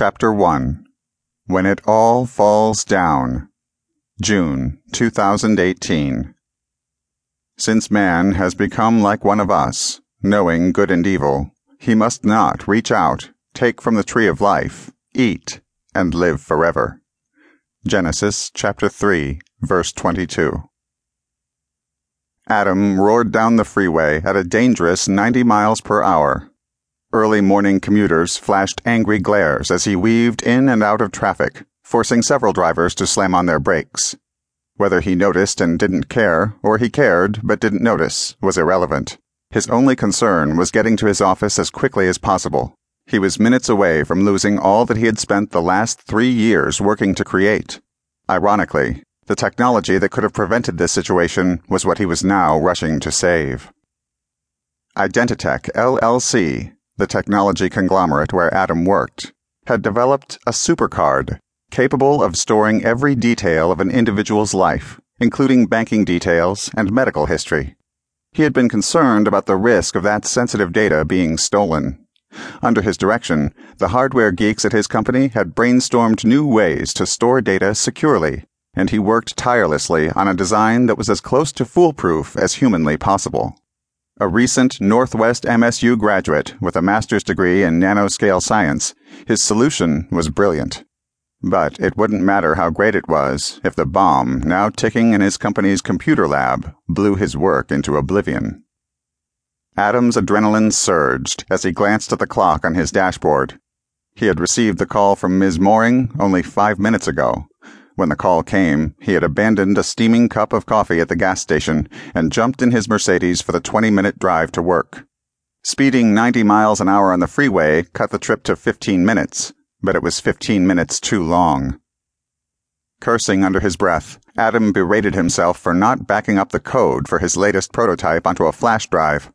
Chapter 1 When It All Falls Down. June 2018. Since man has become like one of us, knowing good and evil, he must not reach out, take from the tree of life, eat, and live forever. Genesis chapter 3, verse 22. Adam roared down the freeway at a dangerous 90 miles per hour Early morning commuters flashed angry glares as he weaved in and out of traffic, forcing several drivers to slam on their brakes. Whether he noticed and didn't care, or he cared but didn't notice, was irrelevant. His only concern was getting to his office as quickly as possible. He was minutes away from losing all that he had spent the last three years working to create. Ironically, the technology that could have prevented this situation was what he was now rushing to save. Identitech LLC the technology conglomerate where Adam worked, had developed a supercard capable of storing every detail of an individual's life, including banking details and medical history. He had been concerned about the risk of that sensitive data being stolen. Under his direction, the hardware geeks at his company had brainstormed new ways to store data securely, and he worked tirelessly on a design that was as close to foolproof as humanly possible. A recent Northwest MSU graduate with a master's degree in nanoscale science, his solution was brilliant. But it wouldn't matter how great it was if the bomb, now ticking in his company's computer lab, blew his work into oblivion. Adam's adrenaline surged as he glanced at the clock on his dashboard. He had received the call from Ms. Mooring only five minutes ago, when the call came, he had abandoned a steaming cup of coffee at the gas station and jumped in his Mercedes for the 20 minute drive to work. Speeding 90 miles an hour on the freeway cut the trip to 15 minutes, but it was 15 minutes too long. Cursing under his breath, Adam berated himself for not backing up the code for his latest prototype onto a flash drive.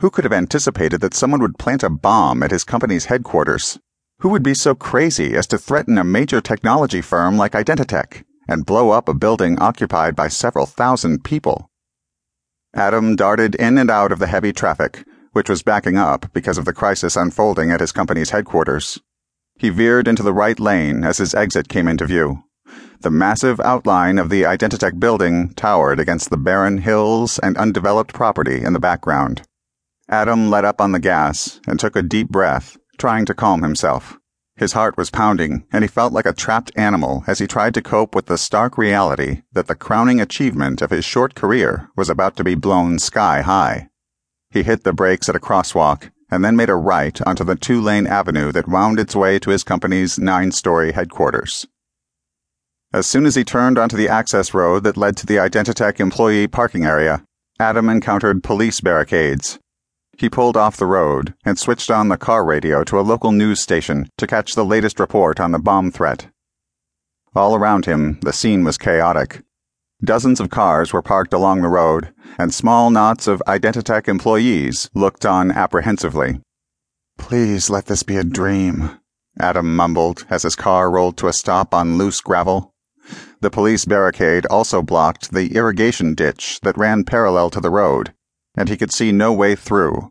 Who could have anticipated that someone would plant a bomb at his company's headquarters? Who would be so crazy as to threaten a major technology firm like Identitech and blow up a building occupied by several thousand people? Adam darted in and out of the heavy traffic, which was backing up because of the crisis unfolding at his company's headquarters. He veered into the right lane as his exit came into view. The massive outline of the Identitech building towered against the barren hills and undeveloped property in the background. Adam let up on the gas and took a deep breath trying to calm himself. His heart was pounding, and he felt like a trapped animal as he tried to cope with the stark reality that the crowning achievement of his short career was about to be blown sky high. He hit the brakes at a crosswalk and then made a right onto the two lane avenue that wound its way to his company's nine story headquarters. As soon as he turned onto the access road that led to the Identitech employee parking area, Adam encountered police barricades he pulled off the road and switched on the car radio to a local news station to catch the latest report on the bomb threat. All around him, the scene was chaotic. Dozens of cars were parked along the road, and small knots of Identitech employees looked on apprehensively. Please let this be a dream, Adam mumbled as his car rolled to a stop on loose gravel. The police barricade also blocked the irrigation ditch that ran parallel to the road, and he could see no way through.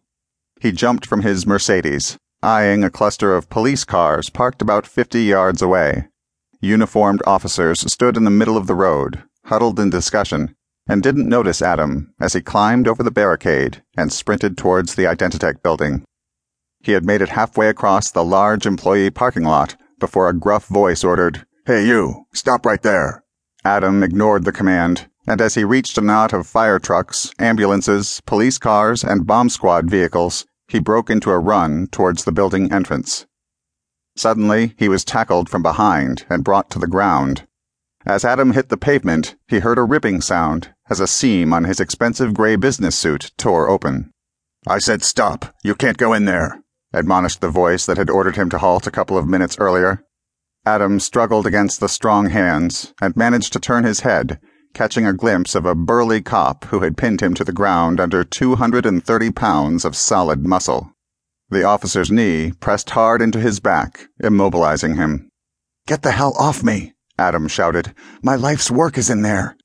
He jumped from his Mercedes, eyeing a cluster of police cars parked about 50 yards away. Uniformed officers stood in the middle of the road, huddled in discussion, and didn't notice Adam as he climbed over the barricade and sprinted towards the Identitech building. He had made it halfway across the large employee parking lot before a gruff voice ordered, Hey, you, stop right there. Adam ignored the command and as he reached a knot of fire trucks, ambulances, police cars, and bomb squad vehicles, he broke into a run towards the building entrance. Suddenly, he was tackled from behind and brought to the ground. As Adam hit the pavement, he heard a ripping sound as a seam on his expensive gray business suit tore open. I said stop. You can't go in there, admonished the voice that had ordered him to halt a couple of minutes earlier. Adam struggled against the strong hands and managed to turn his head catching a glimpse of a burly cop who had pinned him to the ground under 230 pounds of solid muscle. The officer's knee pressed hard into his back, immobilizing him. Get the hell off me, Adam shouted. My life's work is in there.